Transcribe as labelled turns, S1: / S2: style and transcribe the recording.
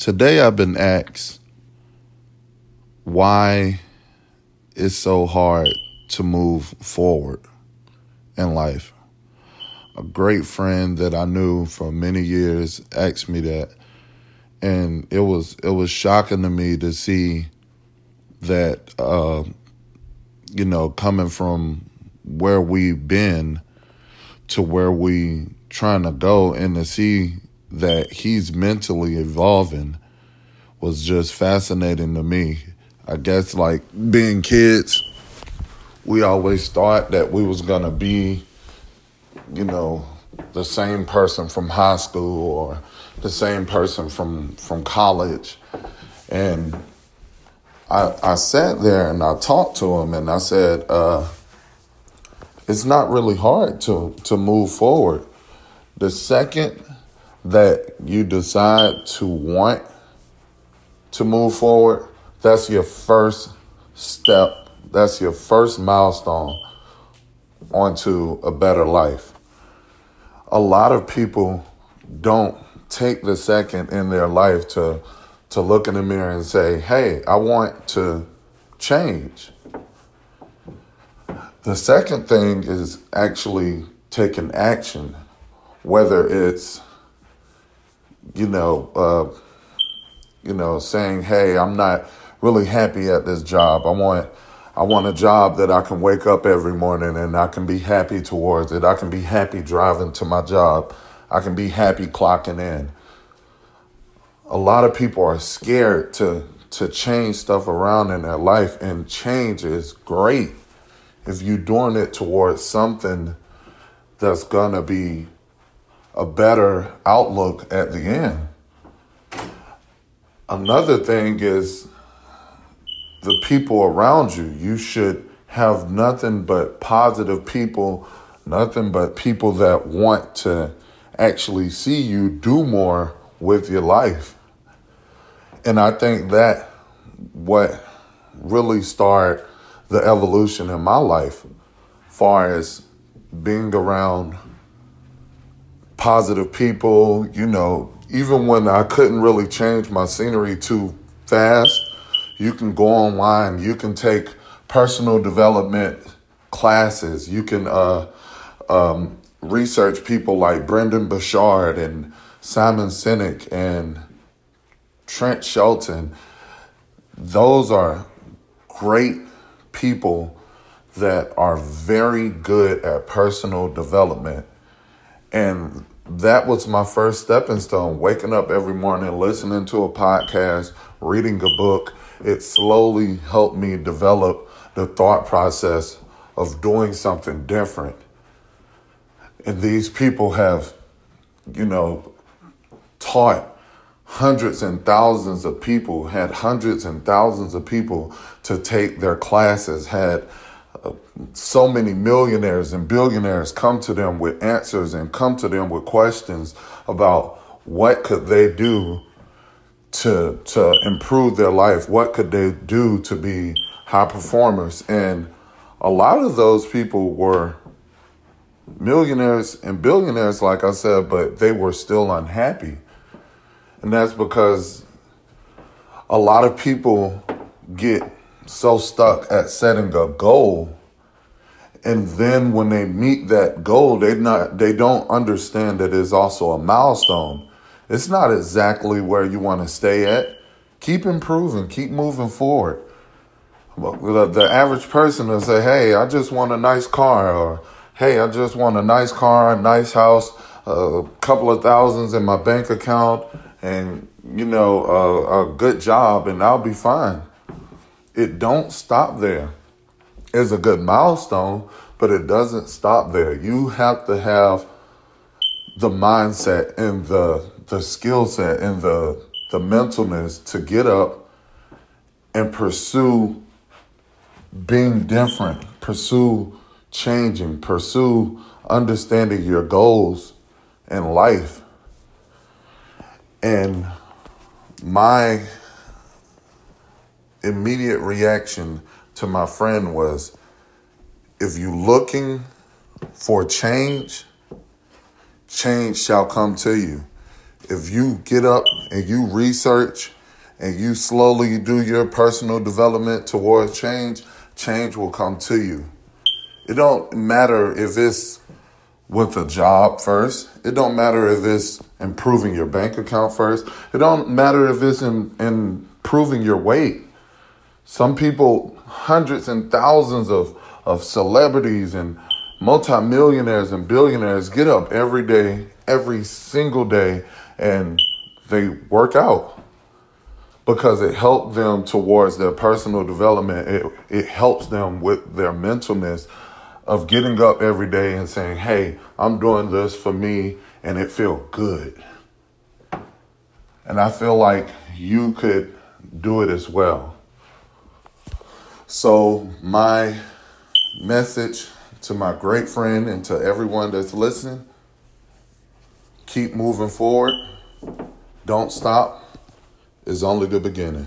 S1: Today I've been asked why it's so hard to move forward in life. A great friend that I knew for many years asked me that and it was it was shocking to me to see that uh, you know coming from where we've been to where we trying to go and to see that he's mentally evolving was just fascinating to me. I guess like being kids, we always thought that we was gonna be, you know, the same person from high school or the same person from from college, and I I sat there and I talked to him and I said, uh, it's not really hard to to move forward. The second that you decide to want to move forward, that's your first step. That's your first milestone onto a better life. A lot of people don't take the second in their life to to look in the mirror and say, "Hey, I want to change." The second thing is actually taking action, whether it's you know, uh, you know, saying, "Hey, I'm not really happy at this job. I want I want a job that I can wake up every morning and I can be happy towards it. I can be happy driving to my job." I can be happy clocking in. A lot of people are scared to to change stuff around in their life, and change is great if you're doing it towards something that's gonna be a better outlook at the end. Another thing is the people around you. You should have nothing but positive people, nothing but people that want to actually see you do more with your life. And I think that what really started the evolution in my life, far as being around positive people, you know, even when I couldn't really change my scenery too fast, you can go online, you can take personal development classes, you can uh, um, research people like Brendon Burchard and Simon Sinek and Trent Shelton. Those are great people that are very good at personal development. And that was my first stepping stone. Waking up every morning, listening to a podcast, reading a book. It slowly helped me develop the thought process of doing something different and these people have, you know, taught hundreds and thousands of people, had hundreds and thousands of people to take their classes, had so many millionaires and billionaires come to them with answers and come to them with questions about what could they do to to improve their life what could they do to be high performers and a lot of those people were millionaires and billionaires, like I said, but they were still unhappy. And that's because a lot of people get so stuck at setting a goal. And then when they meet that goal they not they don't understand that it's also a milestone. It's not exactly where you want to stay at. Keep improving keep moving forward. The average person will say hey i just want a nice car or hey, I just want a nice car, a nice house, a couple of thousands in my bank account, and you know, a, a good job, and I'll be fine. It don't stop there. It's a good milestone, but it doesn't stop there. You have to have the mindset and the the skill set and the the mentalness to get up and pursue being different, pursue changing, pursue understanding your goals in life. And my immediate reaction to my friend was if you're looking for change, change shall come to you. if you get up and you research and you slowly do your personal development towards change, change will come to you. It don't matter if it's with a job first. It don't matter if it's improving your bank account first. It don't matter if it's in improving your weight. Some people, hundreds and thousands of, of celebrities and multimillionaires and billionaires get up every day, every single day, and they work out because it helped them towards their personal development. It, it helps them with their mentalness of getting up every day and saying, hey, I'm doing this for me and it feels good. And I feel like you could do it as well. So, my message to my great friend and to everyone that's listening keep moving forward. Don't stop. It's only the beginning.